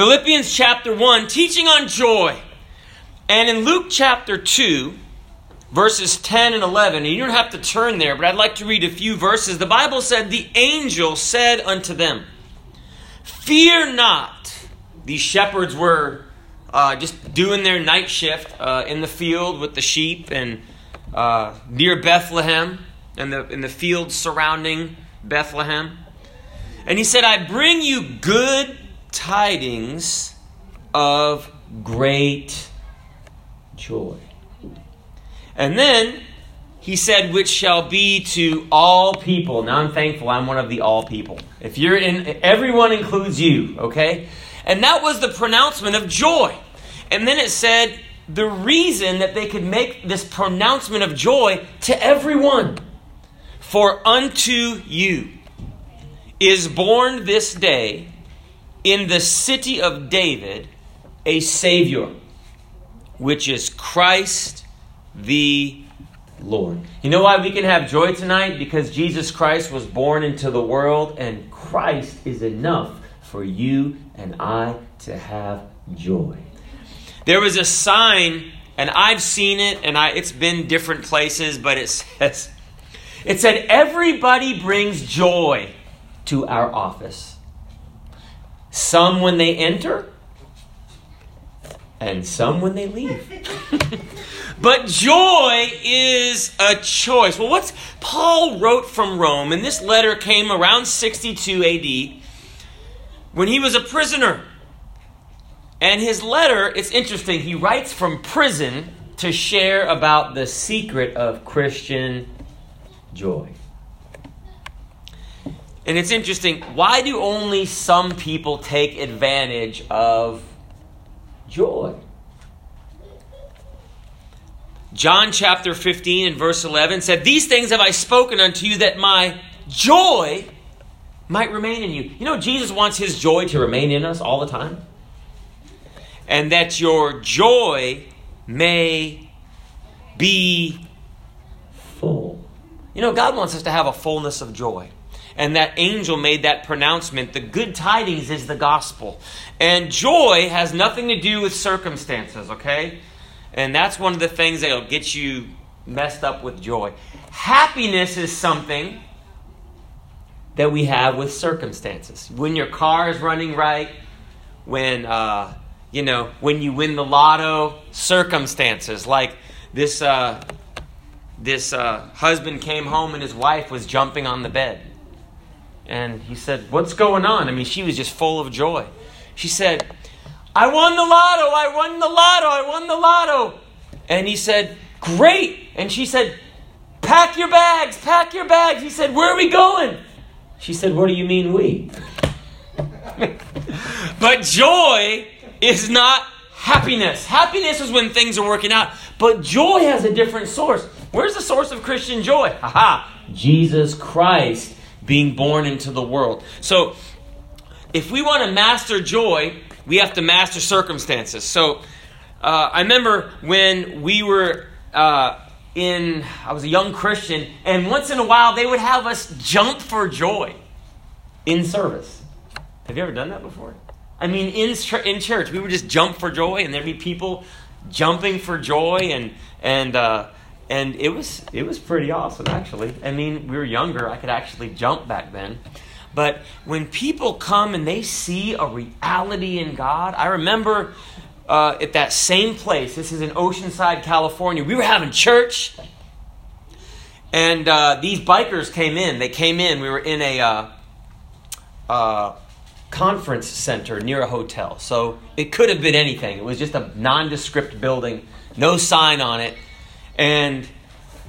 Philippians chapter 1, teaching on joy. And in Luke chapter 2, verses 10 and 11, and you don't have to turn there, but I'd like to read a few verses. The Bible said, The angel said unto them, Fear not. These shepherds were uh, just doing their night shift uh, in the field with the sheep and uh, near Bethlehem and the, in the fields surrounding Bethlehem. And he said, I bring you good tidings of great joy. And then he said, which shall be to all people. Now I'm thankful I'm one of the all people. If you're in, everyone includes you, okay? And that was the pronouncement of joy. And then it said the reason that they could make this pronouncement of joy to everyone. For unto you is born this day in the city of David a Savior, which is Christ the Lord. You know why we can have joy tonight? Because Jesus Christ was born into the world, and Christ is enough for you and I to have joy. There was a sign, and I've seen it, and I, it's been different places, but it says, it said, everybody brings joy to our office. Some when they enter, and some when they leave. but joy is a choice. Well, what's Paul wrote from Rome, and this letter came around 62 AD when he was a prisoner. And his letter, it's interesting, he writes from prison to share about the secret of Christian joy. And it's interesting, why do only some people take advantage of joy? John chapter 15 and verse 11 said, These things have I spoken unto you that my joy might remain in you. You know, Jesus wants his joy to remain in us all the time. And that your joy may be full. You know, God wants us to have a fullness of joy and that angel made that pronouncement. The good tidings is the gospel. And joy has nothing to do with circumstances, okay? And that's one of the things that'll get you messed up with joy. Happiness is something that we have with circumstances. When your car is running right, when uh, you know when you win the lotto, circumstances like this. Uh, this uh, husband came home and his wife was jumping on the bed. And he said, What's going on? I mean, she was just full of joy. She said, I won the lotto, I won the lotto, I won the lotto. And he said, Great. And she said, Pack your bags, pack your bags. He said, Where are we going? She said, What do you mean, we? but joy is not happiness. Happiness is when things are working out. But joy has a different source. Where's the source of Christian joy? Haha, Jesus Christ being born into the world. So, if we want to master joy, we have to master circumstances. So, uh, I remember when we were uh, in, I was a young Christian, and once in a while they would have us jump for joy in service. Have you ever done that before? I mean, in, in church, we would just jump for joy, and there'd be people jumping for joy, and, and, uh, and it was it was pretty awesome actually. I mean, we were younger; I could actually jump back then. But when people come and they see a reality in God, I remember uh, at that same place. This is in Oceanside, California. We were having church, and uh, these bikers came in. They came in. We were in a uh, uh conference center near a hotel, so it could have been anything. It was just a nondescript building, no sign on it and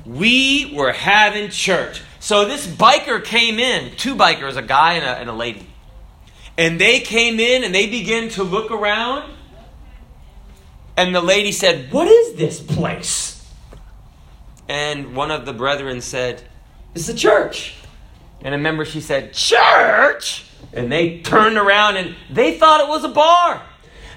we were having church. So this biker came in, two bikers, a guy and a, and a lady. And they came in and they began to look around. And the lady said, What is this place? And one of the brethren said, It's a church. And a member, she said, Church? And they turned around and they thought it was a bar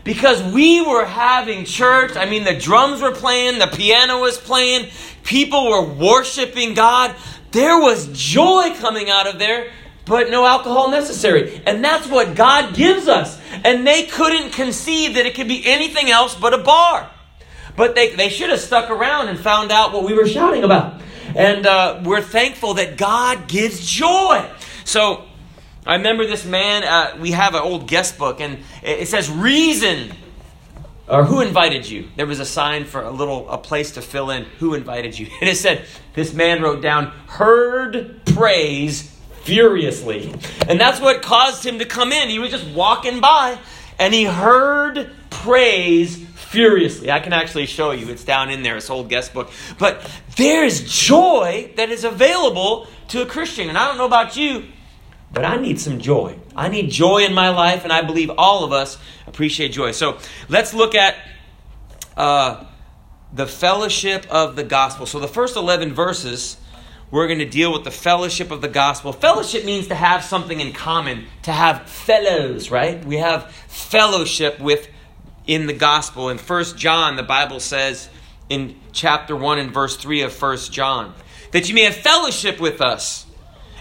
because we were having church. I mean, the drums were playing, the piano was playing, people were worshiping God. There was joy coming out of there, but no alcohol necessary. And that's what God gives us. And they couldn't conceive that it could be anything else but a bar. But they, they should have stuck around and found out what we were shouting about. And uh, we're thankful that God gives joy. So I remember this man, uh, we have an old guest book, and it says, Reason or who invited you? There was a sign for a little a place to fill in who invited you. And it said this man wrote down heard praise furiously. And that's what caused him to come in. He was just walking by and he heard praise furiously. I can actually show you. It's down in there, this old guest book. But there's joy that is available to a Christian. And I don't know about you, but I need some joy. I need joy in my life, and I believe all of us appreciate joy. So let's look at uh, the fellowship of the gospel. So the first 11 verses, we're going to deal with the fellowship of the gospel. Fellowship means to have something in common, to have fellows, right? We have fellowship with in the gospel. In First John, the Bible says in chapter 1 and verse 3 of First John, that you may have fellowship with us.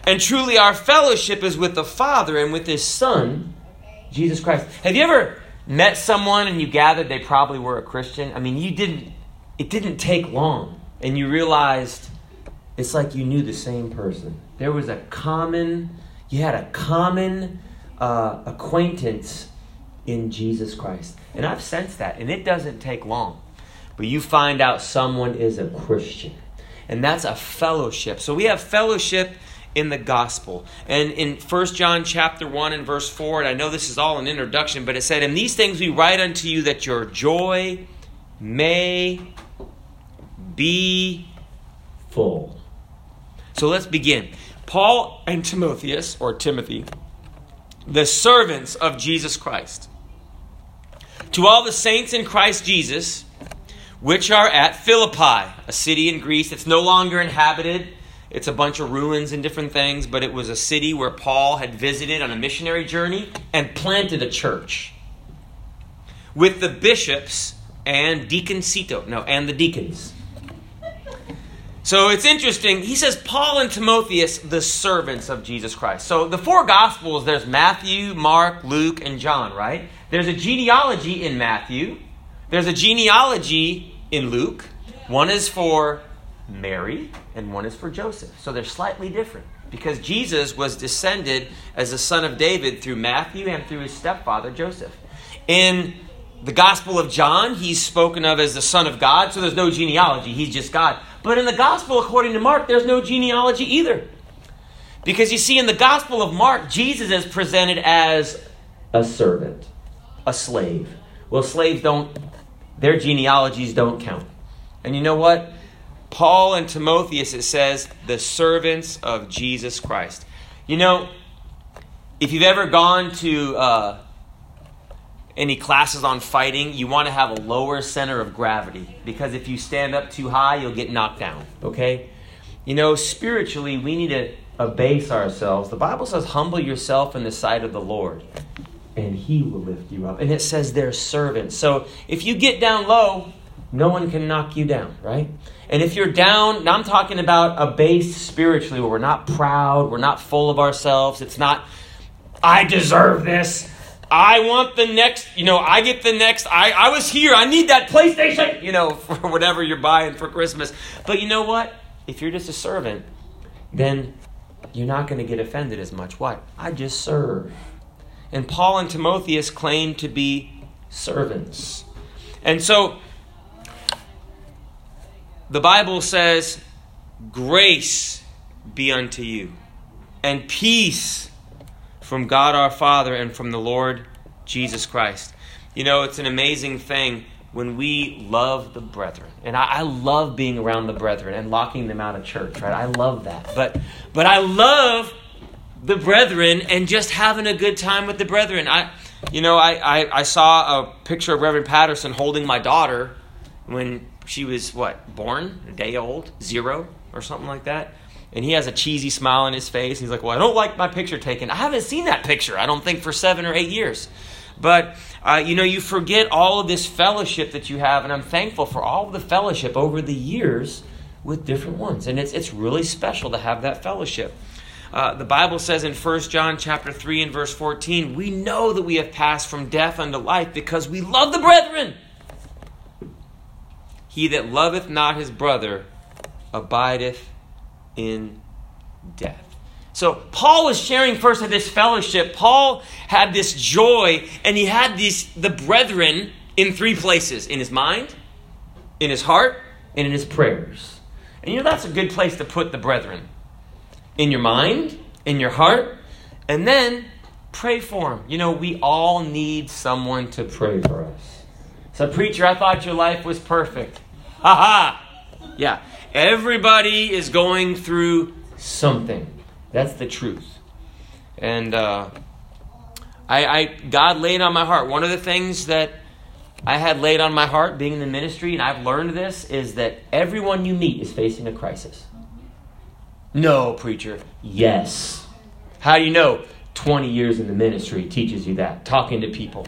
And truly, our fellowship is with the Father and with His Son, Jesus Christ. Have you ever met someone and you gathered they probably were a Christian? I mean, you didn't, it didn't take long, and you realized it's like you knew the same person. There was a common, you had a common uh, acquaintance in Jesus Christ. And I've sensed that, and it doesn't take long. But you find out someone is a Christian. And that's a fellowship. So we have fellowship in the gospel. And in 1 John chapter 1 and verse 4, and I know this is all an introduction, but it said, "In these things we write unto you that your joy may be full." So let's begin. Paul and Timotheus, or Timothy, the servants of Jesus Christ, to all the saints in Christ Jesus, which are at Philippi, a city in Greece that's no longer inhabited it's a bunch of ruins and different things, but it was a city where Paul had visited on a missionary journey and planted a church with the bishops and deaconcito, no, and the deacons. So it's interesting. He says Paul and Timotheus, the servants of Jesus Christ. So the four gospels, there's Matthew, Mark, Luke, and John, right? There's a genealogy in Matthew. There's a genealogy in Luke. One is for Mary, and one is for Joseph. So they're slightly different because Jesus was descended as a son of David through Matthew and through his stepfather Joseph. In the Gospel of John, he's spoken of as the Son of God, so there's no genealogy. He's just God. But in the Gospel, according to Mark, there's no genealogy either. Because you see, in the Gospel of Mark, Jesus is presented as a servant, a slave. Well, slaves don't, their genealogies don't count. And you know what? Paul and Timotheus, it says, the servants of Jesus Christ. You know, if you've ever gone to uh, any classes on fighting, you want to have a lower center of gravity because if you stand up too high, you'll get knocked down. Okay? You know, spiritually, we need to abase ourselves. The Bible says, humble yourself in the sight of the Lord, and he will lift you up. And it says they're servants. So if you get down low, no one can knock you down, right? And if you're down, now I'm talking about a base spiritually where we're not proud, we're not full of ourselves. It's not, I deserve this. I want the next, you know, I get the next, I, I was here, I need that PlayStation, you know, for whatever you're buying for Christmas. But you know what? If you're just a servant, then you're not going to get offended as much. Why? I just serve. And Paul and Timotheus claim to be servants. And so the Bible says, Grace be unto you, and peace from God our Father and from the Lord Jesus Christ. You know, it's an amazing thing when we love the brethren. And I, I, love being around the brethren and locking them out of church, right? I love that. But but I love the brethren and just having a good time with the brethren. I you know, I, I, I saw a picture of Reverend Patterson holding my daughter when she was what born? A day old? Zero? Or something like that? And he has a cheesy smile on his face. He's like well i don't like my picture taken. I haven't seen that picture i don't think for seven or eight years. But uh, you know you forget all of this fellowship that you have and i'm thankful for all of the fellowship over the years with different ones. And it's, it's really special to have that fellowship. Uh, the Bible says in 1 John chapter 3 and verse 14, we know that we have passed from death unto life because we love the brethren. He that loveth not his brother abideth in death. So Paul was sharing first of this fellowship. Paul had this joy, and he had these the brethren in three places: in his mind, in his heart, and in his prayers. And you know that's a good place to put the brethren. In your mind, in your heart, and then pray for them. You know, we all need someone to pray for us. So, preacher, I thought your life was perfect. Ha ha! Yeah. Everybody is going through something. That's the truth. And uh, I, I, God laid on my heart. One of the things that I had laid on my heart being in the ministry, and I've learned this, is that everyone you meet is facing a crisis. No, preacher. Yes. How do you know? 20 years in the ministry teaches you that, talking to people.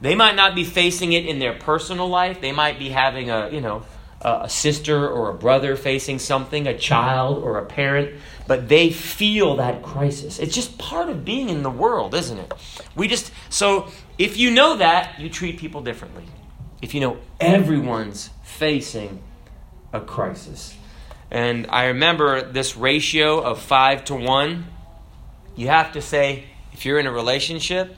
They might not be facing it in their personal life. They might be having a, you know, a sister or a brother facing something, a child or a parent, but they feel that crisis. It's just part of being in the world, isn't it? We just, so if you know that, you treat people differently. If you know everyone's facing a crisis. And I remember this ratio of five to one. You have to say, if you're in a relationship,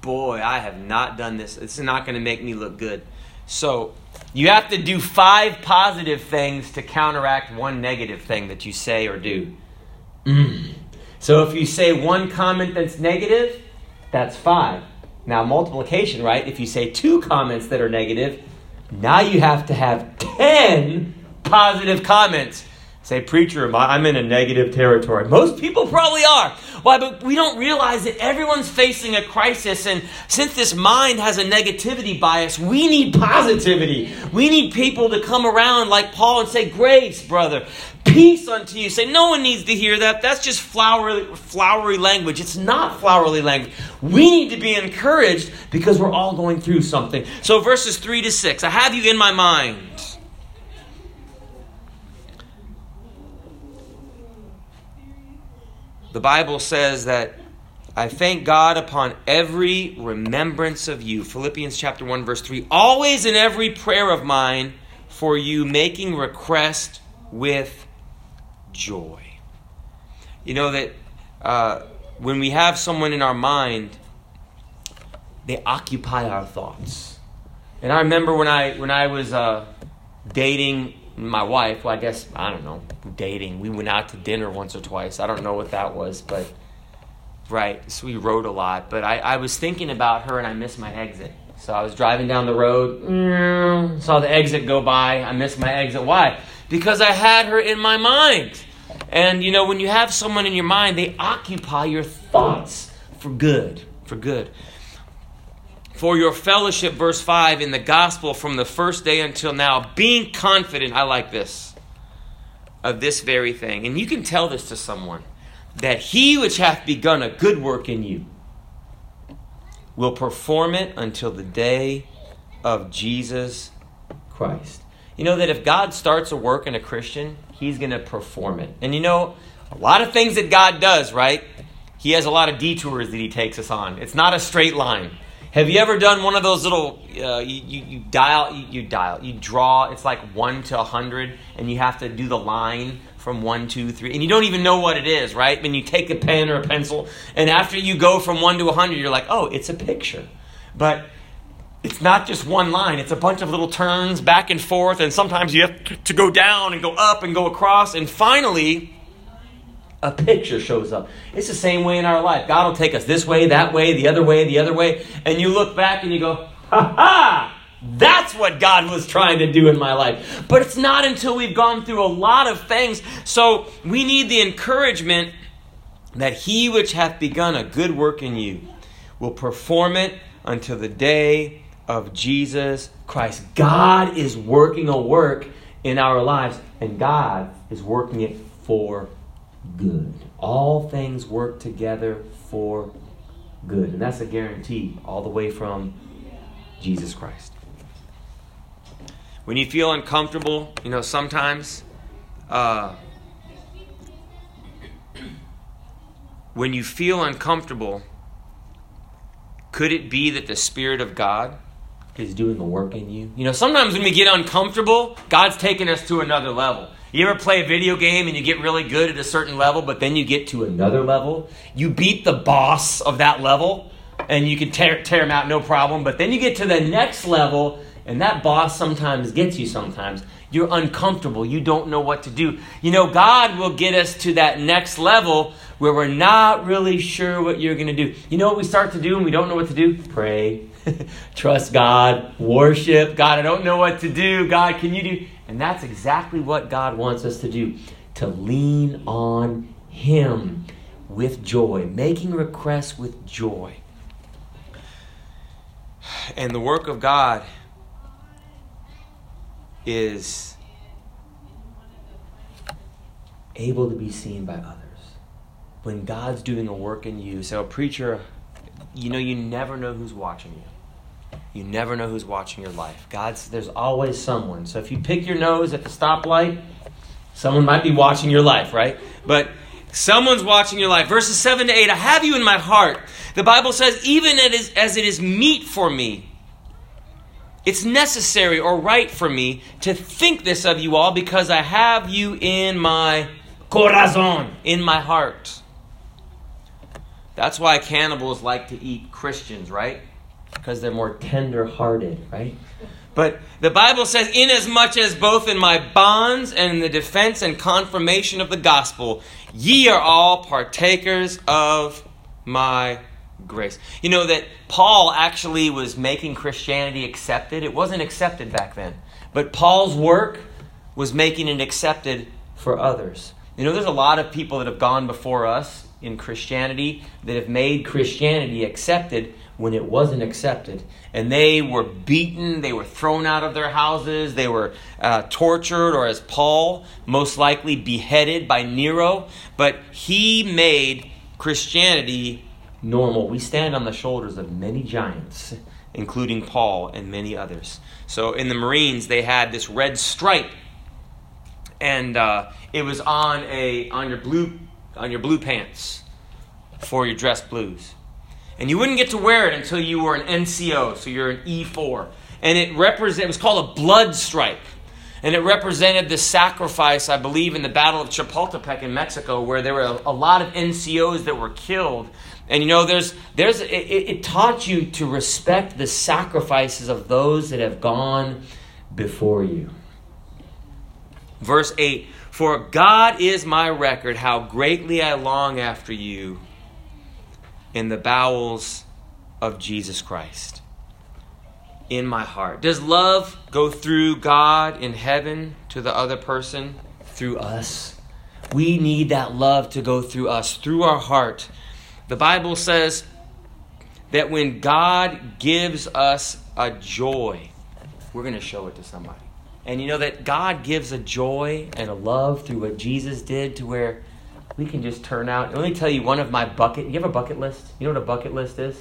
boy, I have not done this. It's not going to make me look good. So you have to do five positive things to counteract one negative thing that you say or do. Mm. So if you say one comment that's negative, that's five. Now, multiplication, right? If you say two comments that are negative, now you have to have 10 positive comments Say, preacher, I'm in a negative territory. Most people probably are. Why? But we don't realize that everyone's facing a crisis. And since this mind has a negativity bias, we need positivity. We need people to come around like Paul and say, Grace, brother, peace unto you. Say, no one needs to hear that. That's just flowery, flowery language. It's not flowery language. We need to be encouraged because we're all going through something. So, verses 3 to 6, I have you in my mind. The Bible says that I thank God upon every remembrance of you. Philippians chapter 1 verse 3. Always in every prayer of mine for you making request with joy. You know that uh, when we have someone in our mind, they occupy our thoughts. And I remember when I when I was uh, dating my wife, well, I guess, I don't know, dating. We went out to dinner once or twice. I don't know what that was, but, right, so we rode a lot. But I, I was thinking about her and I missed my exit. So I was driving down the road, mm, saw the exit go by. I missed my exit. Why? Because I had her in my mind. And, you know, when you have someone in your mind, they occupy your thoughts for good. For good for your fellowship, verse 5, in the gospel from the first day until now, being confident, I like this, of this very thing. And you can tell this to someone that he which hath begun a good work in you will perform it until the day of Jesus Christ. You know that if God starts a work in a Christian, he's going to perform it. And you know, a lot of things that God does, right? He has a lot of detours that he takes us on. It's not a straight line. Have you ever done one of those little uh, you, you, you, dial you, you, dial you draw it's like one to a hundred and you have to do the line from one two three and you don't even know what it is right? When you take a pen or a pencil and after you go from one to a hundred you're like oh it's a picture. But it's not just one line it's a bunch of little turns back and forth and sometimes you have to go down and go up and go across and finally a picture shows up. It's the same way in our life. God will take us this way, that way, the other way, the other way, and you look back and you go, ha ha! That's what God was trying to do in my life. But it's not until we've gone through a lot of things. So we need the encouragement that he which hath begun a good work in you will perform it until the day of Jesus Christ. God is working a work in our lives, and God is working it for good. All things work together for good. And that's a guarantee all the way from Jesus Christ. When you feel uncomfortable, you know, sometimes uh, when you feel uncomfortable, could it be that the Spirit of God is doing a work in you? You know, sometimes when we get uncomfortable, God's taking us to another level. You ever play a video game and you get really good at a certain level, but then you get to another level? You beat the boss of that level, and you can tear, tear him out no problem, but then you get to the next level, and that boss sometimes gets you sometimes. You're uncomfortable. You don't know what to do. You know, God will get us to that next level where we're not really sure what you're going to do. You know what we start to do and we don't know what to do? Pray. Trust God. Worship. God, I don't know what to do. God, can you do? And that's exactly what God wants us to do to lean on Him with joy, making requests with joy. And the work of God is able to be seen by others. When God's doing a work in you, so a preacher, you know, you never know who's watching you. You never know who's watching your life. God's there's always someone. So if you pick your nose at the stoplight, someone might be watching your life, right? But someone's watching your life. Verses 7 to 8, I have you in my heart. The Bible says, even as it is meet for me it's necessary or right for me to think this of you all because I have you in my corazon, in my heart. That's why cannibals like to eat Christians, right? Because they're more tender hearted, right? But the Bible says, Inasmuch as both in my bonds and in the defense and confirmation of the gospel, ye are all partakers of my grace. You know that Paul actually was making Christianity accepted. It wasn't accepted back then. But Paul's work was making it accepted for others. You know, there's a lot of people that have gone before us in Christianity that have made Christianity accepted when it wasn't accepted. And they were beaten, they were thrown out of their houses, they were uh, tortured, or as Paul, most likely beheaded by Nero. But he made Christianity normal. We stand on the shoulders of many giants, including Paul and many others. So in the Marines, they had this red stripe, and uh, it was on a on your blue on your blue pants for your dress blues. And you wouldn't get to wear it until you were an NCO, so you're an E4. And it represent it was called a blood stripe. And it represented the sacrifice, I believe, in the Battle of Chapultepec in Mexico, where there were a, a lot of NCOs that were killed and you know, there's, there's, it, it taught you to respect the sacrifices of those that have gone before you. Verse 8 For God is my record, how greatly I long after you in the bowels of Jesus Christ. In my heart. Does love go through God in heaven to the other person? Through us. We need that love to go through us, through our heart the Bible says that when God gives us a joy, we're going to show it to somebody. And you know that God gives a joy and a love through what Jesus did to where we can just turn out. Let me tell you one of my bucket. You have a bucket list? You know what a bucket list is?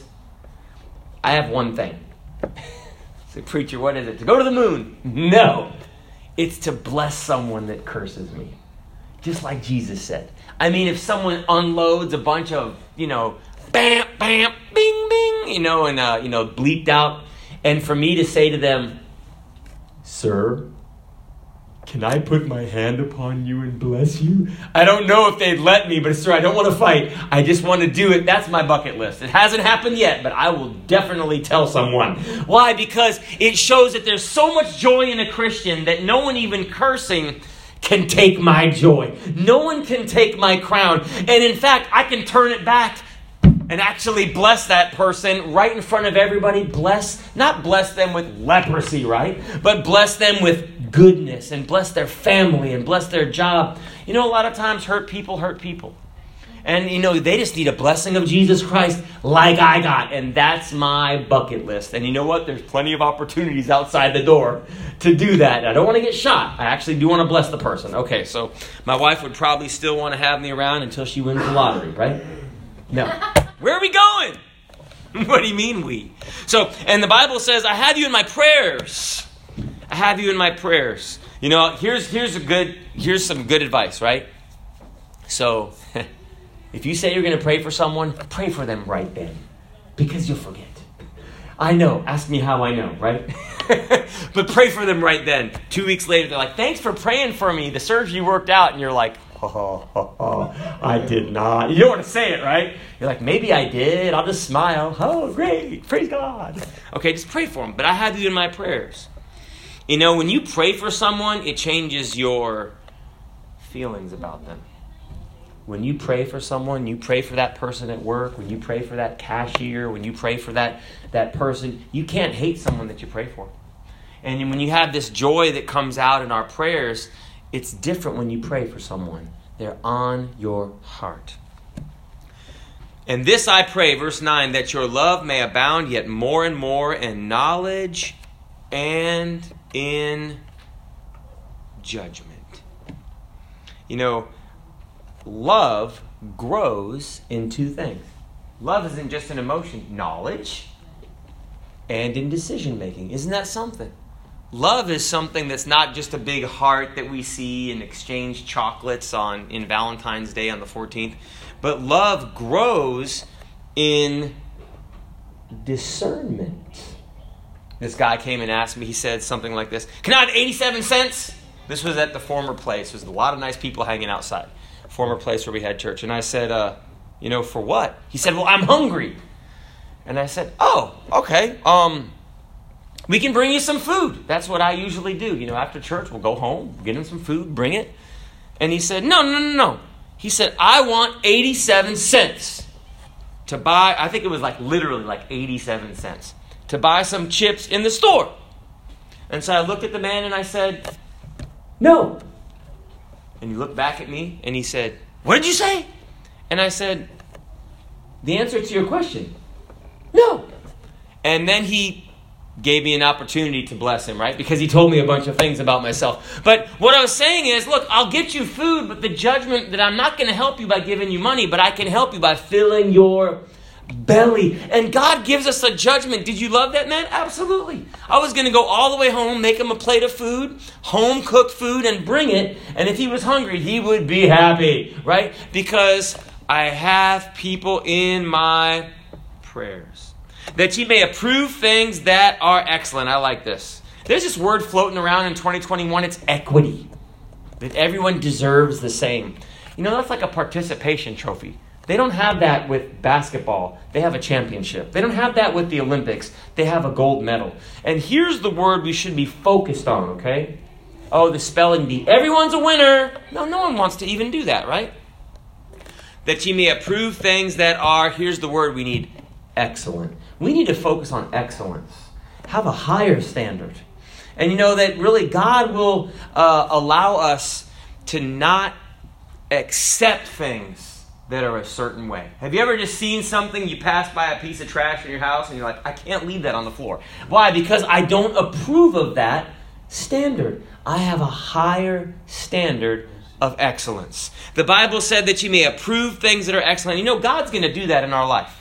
I have one thing. Say, preacher, what is it? To go to the moon? No. It's to bless someone that curses me. Just like Jesus said. I mean, if someone unloads a bunch of, you know, bam, bam, bing, bing, you know, and, uh, you know, bleeped out, and for me to say to them, Sir, can I put my hand upon you and bless you? I don't know if they'd let me, but sir, I don't want to fight. I just want to do it. That's my bucket list. It hasn't happened yet, but I will definitely tell someone. Why? Because it shows that there's so much joy in a Christian that no one even cursing can take my joy. No one can take my crown. And in fact, I can turn it back and actually bless that person right in front of everybody. Bless, not bless them with leprosy, right? But bless them with goodness and bless their family and bless their job. You know, a lot of times hurt people hurt people. And you know, they just need a blessing of Jesus Christ like I got. And that's my bucket list. And you know what? There's plenty of opportunities outside the door to do that. I don't want to get shot. I actually do want to bless the person. Okay, so my wife would probably still want to have me around until she wins the lottery, right? No. Where are we going? what do you mean we? So, and the Bible says, I have you in my prayers. I have you in my prayers. You know, here's here's a good here's some good advice, right? So If you say you're going to pray for someone, pray for them right then because you'll forget. I know. Ask me how I know, right? but pray for them right then. Two weeks later, they're like, thanks for praying for me. The surgery worked out. And you're like, oh, oh, oh, I did not. You don't want to say it, right? You're like, maybe I did. I'll just smile. Oh, great. Praise God. Okay, just pray for them. But I had you in my prayers. You know, when you pray for someone, it changes your feelings about them. When you pray for someone, you pray for that person at work, when you pray for that cashier, when you pray for that, that person, you can't hate someone that you pray for. And when you have this joy that comes out in our prayers, it's different when you pray for someone. They're on your heart. And this I pray, verse 9, that your love may abound yet more and more in knowledge and in judgment. You know, love grows in two things. Love isn't just an emotion, knowledge and in decision making. Isn't that something? Love is something that's not just a big heart that we see and exchange chocolates on in Valentine's Day on the 14th, but love grows in discernment. This guy came and asked me, he said something like this Can I have 87 cents? This was at the former place. There's a lot of nice people hanging outside former place where we had church. And I said, uh, you know, for what? He said, well, I'm hungry. And I said, oh, okay. Um, we can bring you some food. That's what I usually do. You know, after church, we'll go home, get him some food, bring it. And he said, no, no, no, no. He said, I want 87 cents to buy, I think it was like literally like 87 cents, to buy some chips in the store. And so I looked at the man and I said, no, and he looked back at me and he said, What did you say? And I said, The answer to your question, no. And then he gave me an opportunity to bless him, right? Because he told me a bunch of things about myself. But what I was saying is, look, I'll get you food, but the judgment that I'm not going to help you by giving you money, but I can help you by filling your belly. And God gives us a judgment. Did you love that man? Absolutely. I was going to go all the way home, make him a plate of food, home cooked food, and bring it. And if he was hungry, he would be happy, right? Because I have people in my prayers. That ye may approve things that are excellent. I like this. There's this word floating around in 2021. It's equity. That everyone deserves the same. You know, that's like a participation trophy. They don't have that with basketball. They have a championship. They don't have that with the Olympics. They have a gold medal. And here's the word we should be focused on, okay? Oh, the spelling bee. Everyone's a winner. No, no one wants to even do that, right? That ye may approve things that are, here's the word we need, excellent. We need to focus on excellence. Have a higher standard. And you know that really God will uh, allow us to not accept things that are a certain way. Have you ever just seen something, you pass by a piece of trash in your house, and you're like, I can't leave that on the floor? Why? Because I don't approve of that standard. I have a higher standard of excellence. The Bible said that you may approve things that are excellent. You know, God's going to do that in our life.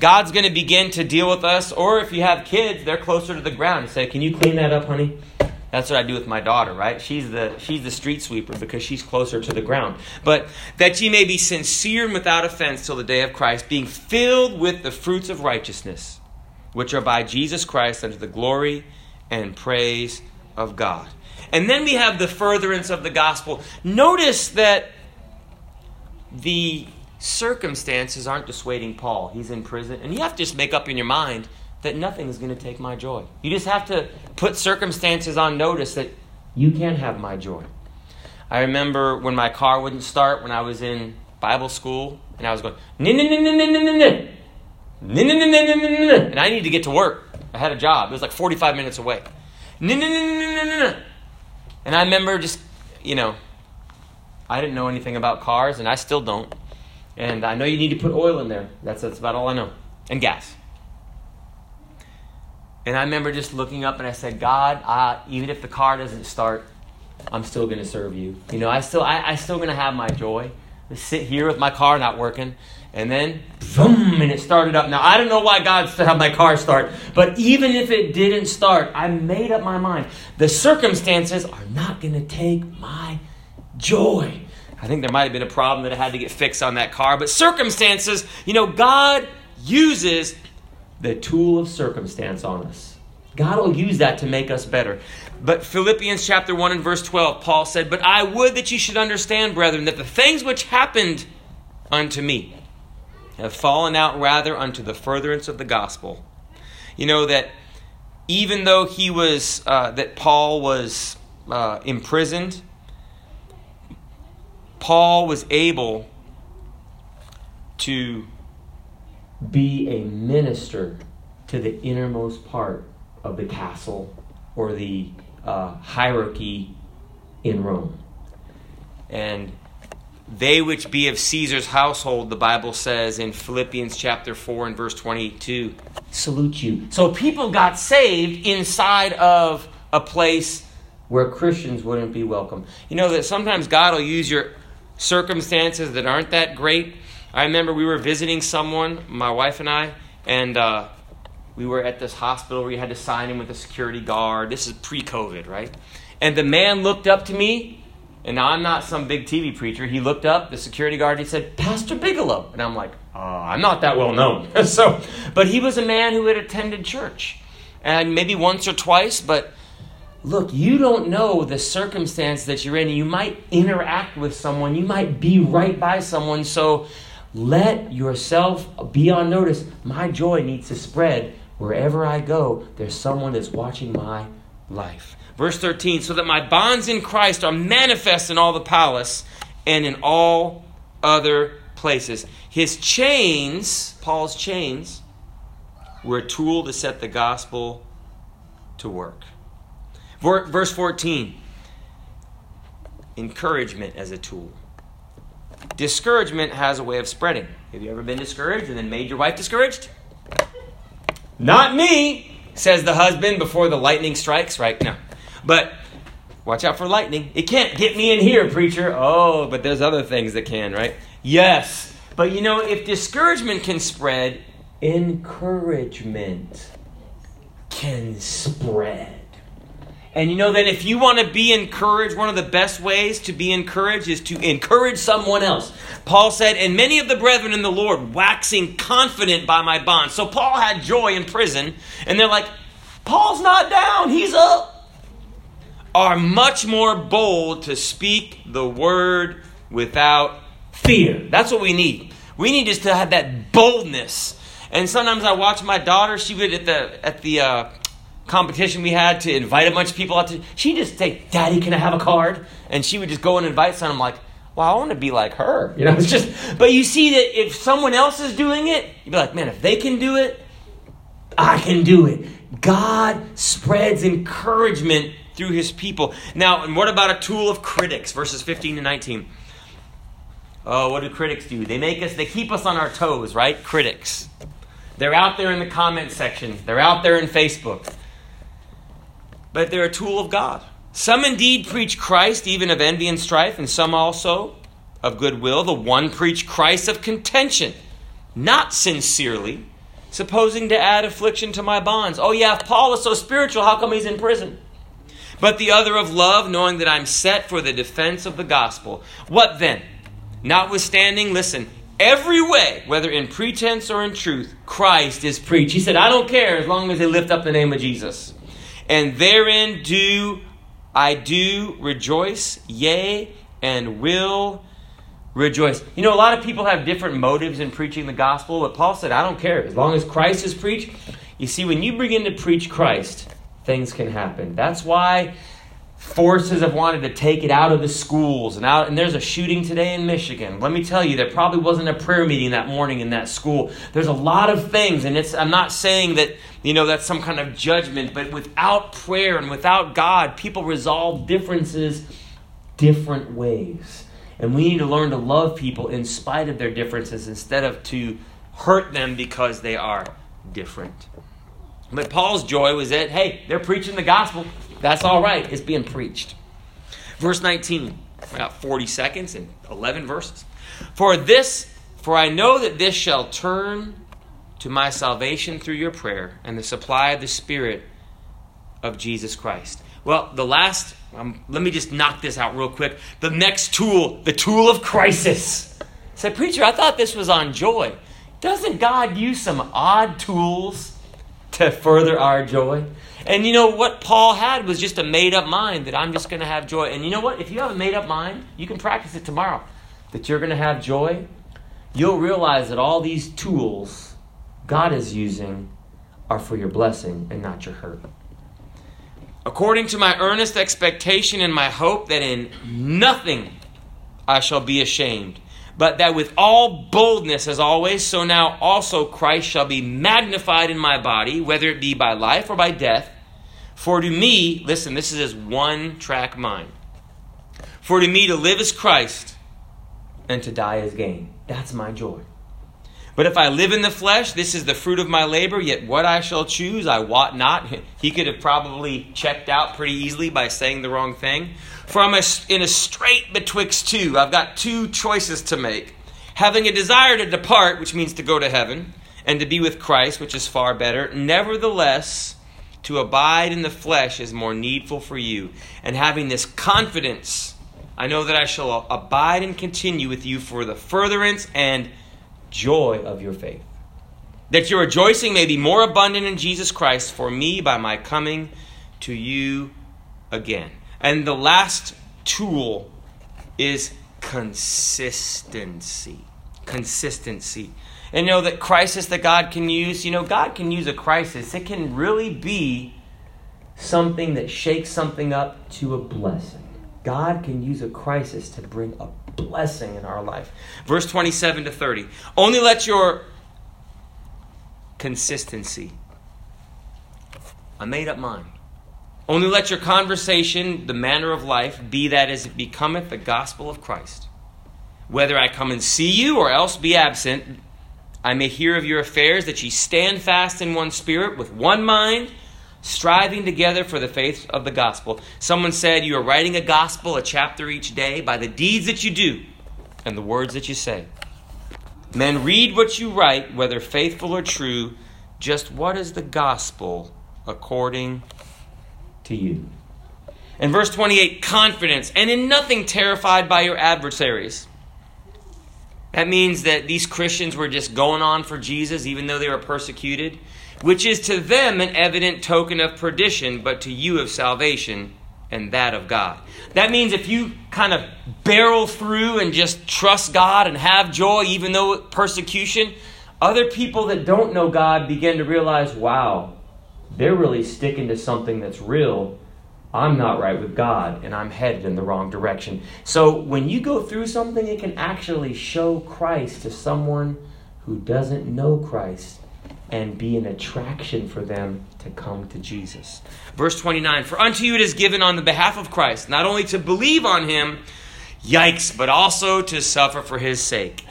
God's going to begin to deal with us, or if you have kids, they're closer to the ground say, Can you clean that up, honey? That's what I do with my daughter, right? She's the she's the street sweeper because she's closer to the ground. But that ye may be sincere and without offense till the day of Christ, being filled with the fruits of righteousness, which are by Jesus Christ unto the glory and praise of God. And then we have the furtherance of the gospel. Notice that the circumstances aren't dissuading Paul. He's in prison, and you have to just make up in your mind that nothing is going to take my joy. You just have to put circumstances on notice that you can't have my joy. I remember when my car wouldn't start when I was in Bible school, and I was going, and I needed to get to work. I had a job. It was like 45 minutes away. And I remember just, you know, I didn't know anything about cars, and I still don't. And I know you need to put oil in there. That's, that's about all I know. And gas. And I remember just looking up and I said, God, uh, even if the car doesn't start, I'm still going to serve you. You know, I still, I, I still going to have my joy. Sit here with my car not working, and then boom, and it started up. Now I don't know why God had my car start, but even if it didn't start, I made up my mind. The circumstances are not going to take my joy. I think there might have been a problem that had to get fixed on that car. But circumstances, you know, God uses the tool of circumstance on us. God will use that to make us better. But Philippians chapter 1 and verse 12, Paul said, But I would that you should understand, brethren, that the things which happened unto me have fallen out rather unto the furtherance of the gospel. You know that even though he was, uh, that Paul was uh, imprisoned, Paul was able to be a minister to the innermost part of the castle or the uh, hierarchy in Rome. And they which be of Caesar's household, the Bible says in Philippians chapter 4 and verse 22, salute you. So people got saved inside of a place where Christians wouldn't be welcome. You know that sometimes God will use your circumstances that aren't that great. I remember we were visiting someone, my wife and I, and uh, we were at this hospital where you had to sign in with a security guard. This is pre COVID, right? And the man looked up to me, and I'm not some big TV preacher. He looked up, the security guard, he said, Pastor Bigelow. And I'm like, uh, I'm not that well known. so, but he was a man who had attended church, and maybe once or twice, but look, you don't know the circumstance that you're in. You might interact with someone, you might be right by someone. So let yourself be on notice. My joy needs to spread Wherever I go, there's someone that's watching my life. Verse 13, so that my bonds in Christ are manifest in all the palace and in all other places. His chains, Paul's chains, were a tool to set the gospel to work. Verse 14, encouragement as a tool. Discouragement has a way of spreading. Have you ever been discouraged and then made your wife discouraged? Not me, says the husband before the lightning strikes, right? No. But watch out for lightning. It can't get me in here, preacher. Oh, but there's other things that can, right? Yes. But you know, if discouragement can spread, encouragement can spread. And you know that if you want to be encouraged, one of the best ways to be encouraged is to encourage someone else. Paul said, And many of the brethren in the Lord, waxing confident by my bonds. So Paul had joy in prison, and they're like, Paul's not down, he's up. Are much more bold to speak the word without fear. That's what we need. We need just to have that boldness. And sometimes I watch my daughter. She would at the at the uh, competition we had to invite a bunch of people out to. She just say, "Daddy, can I have a card?" And she would just go and invite some. I'm like, "Well, I want to be like her." You know, it's just. But you see that if someone else is doing it, you'd be like, "Man, if they can do it, I can do it." God spreads encouragement through His people. Now, and what about a tool of critics? Verses 15 to 19. Oh, what do critics do? They make us. They keep us on our toes, right? Critics. They're out there in the comment section. They're out there in Facebook but they're a tool of God. Some indeed preach Christ, even of envy and strife, and some also of goodwill. The one preach Christ of contention, not sincerely, supposing to add affliction to my bonds. Oh, yeah, if Paul is so spiritual, how come he's in prison? But the other of love, knowing that I'm set for the defense of the gospel. What then? Notwithstanding, listen, every way, whether in pretense or in truth, Christ is preached. He said, I don't care as long as they lift up the name of Jesus and therein do I do rejoice, yea, and will rejoice. You know, a lot of people have different motives in preaching the gospel, but Paul said, I don't care. As long as Christ is preached, you see, when you begin to preach Christ, things can happen. That's why forces have wanted to take it out of the schools and out and there's a shooting today in Michigan. Let me tell you there probably wasn't a prayer meeting that morning in that school. There's a lot of things and it's I'm not saying that you know that's some kind of judgment, but without prayer and without God, people resolve differences different ways. And we need to learn to love people in spite of their differences instead of to hurt them because they are different. But Paul's joy was that, hey, they're preaching the gospel. That's all right. It's being preached. Verse 19, about 40 seconds and 11 verses. For this, for I know that this shall turn to my salvation through your prayer and the supply of the Spirit of Jesus Christ. Well, the last, um, let me just knock this out real quick. The next tool, the tool of crisis. Say, preacher, I thought this was on joy. Doesn't God use some odd tools to further our joy? And you know what Paul had was just a made up mind that I'm just going to have joy. And you know what? If you have a made up mind, you can practice it tomorrow that you're going to have joy. You'll realize that all these tools God is using are for your blessing and not your hurt. According to my earnest expectation and my hope that in nothing I shall be ashamed but that with all boldness as always, so now also Christ shall be magnified in my body, whether it be by life or by death. For to me, listen, this is his one track mind. For to me to live is Christ, and to die is gain. That's my joy. But if I live in the flesh, this is the fruit of my labor, yet what I shall choose, I wot not. He could have probably checked out pretty easily by saying the wrong thing. For I'm in a strait betwixt two. I've got two choices to make. Having a desire to depart, which means to go to heaven, and to be with Christ, which is far better. Nevertheless, to abide in the flesh is more needful for you. And having this confidence, I know that I shall abide and continue with you for the furtherance and joy of your faith. That your rejoicing may be more abundant in Jesus Christ for me by my coming to you again. And the last tool is consistency. Consistency. And you know that crisis that God can use, you know, God can use a crisis. It can really be something that shakes something up to a blessing. God can use a crisis to bring a blessing in our life. Verse 27 to 30. Only let your consistency, I made up mind, only let your conversation, the manner of life, be that as it becometh the gospel of Christ. Whether I come and see you or else be absent, I may hear of your affairs, that ye stand fast in one spirit, with one mind striving together for the faith of the gospel. Someone said you are writing a gospel, a chapter each day, by the deeds that you do and the words that you say. Men, read what you write, whether faithful or true. Just what is the gospel according to you? In verse 28, confidence, and in nothing terrified by your adversaries. That means that these Christians were just going on for Jesus, even though they were persecuted which is to them an evident token of perdition, but to you of salvation and that of God. That means if you kind of barrel through and just trust God and have joy, even though persecution, other people that don't know God begin to realize, wow, they're really sticking to something that's real. I'm not right with God and I'm headed in the wrong direction. So when you go through something, it can actually show Christ to someone who doesn't know Christ and be an attraction for them to come to Jesus. Verse 29 For unto you it is given on the behalf of Christ, not only to believe on him, yikes, but also to suffer for his sake.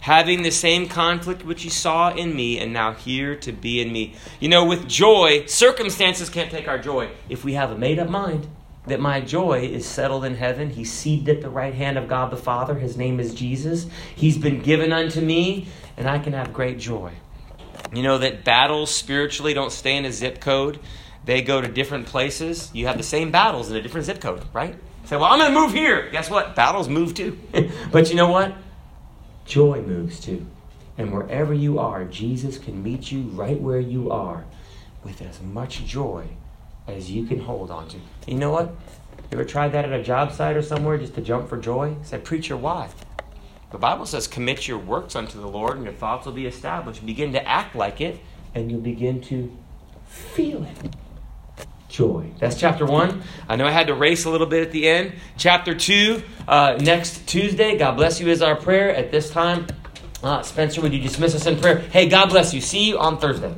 Having the same conflict which you saw in me, and now hear to be in me. You know, with joy, circumstances can't take our joy. If we have a made up mind that my joy is settled in heaven, he's seated at the right hand of God the Father, his name is Jesus, he's been given unto me, and I can have great joy. You know that battles spiritually don't stay in a zip code, they go to different places. You have the same battles in a different zip code, right? Say, well, I'm going to move here. Guess what? Battles move too. but you know what? Joy moves too. And wherever you are, Jesus can meet you right where you are with as much joy as you can hold on to. You know what? You ever tried that at a job site or somewhere just to jump for joy? Say, preacher, why? The Bible says, commit your works unto the Lord, and your thoughts will be established. Begin to act like it, and you'll begin to feel it. Joy. That's chapter one. I know I had to race a little bit at the end. Chapter two, uh, next Tuesday. God bless you is our prayer. At this time, uh, Spencer, would you dismiss us in prayer? Hey, God bless you. See you on Thursday.